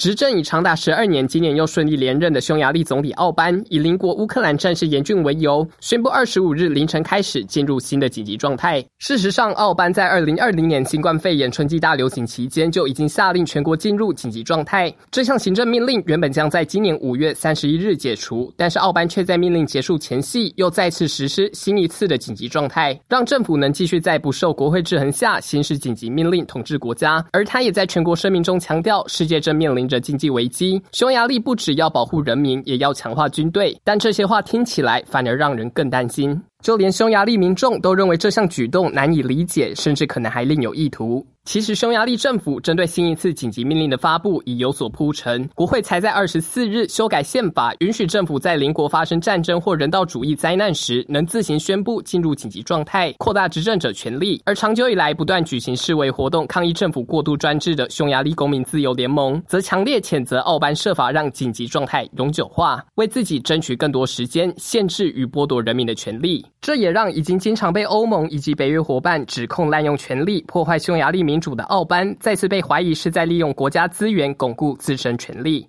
执政已长达十二年，今年又顺利连任的匈牙利总理奥班，以邻国乌克兰战事严峻为由，宣布二十五日凌晨开始进入新的紧急状态。事实上，奥班在二零二零年新冠肺炎春季大流行期间就已经下令全国进入紧急状态。这项行政命令原本将在今年五月三十一日解除，但是奥班却在命令结束前夕又再次实施新一次的紧急状态，让政府能继续在不受国会制衡下行使紧急命令统治国家。而他也在全国声明中强调，世界正面临着经济危机，匈牙利不只要保护人民，也要强化军队。但这些话听起来反而让人更担心。就连匈牙利民众都认为这项举动难以理解，甚至可能还另有意图。其实，匈牙利政府针对新一次紧急命令的发布已有所铺陈。国会才在二十四日修改宪法，允许政府在邻国发生战争或人道主义灾难时，能自行宣布进入紧急状态，扩大执政者权力。而长久以来不断举行示威活动，抗议政府过度专制的匈牙利公民自由联盟，则强烈谴责奥班设法让紧急状态永久化，为自己争取更多时间，限制与剥夺人民的权利。这也让已经经常被欧盟以及北约伙伴指控滥用权力、破坏匈牙利民主的奥班，再次被怀疑是在利用国家资源巩固自身权力。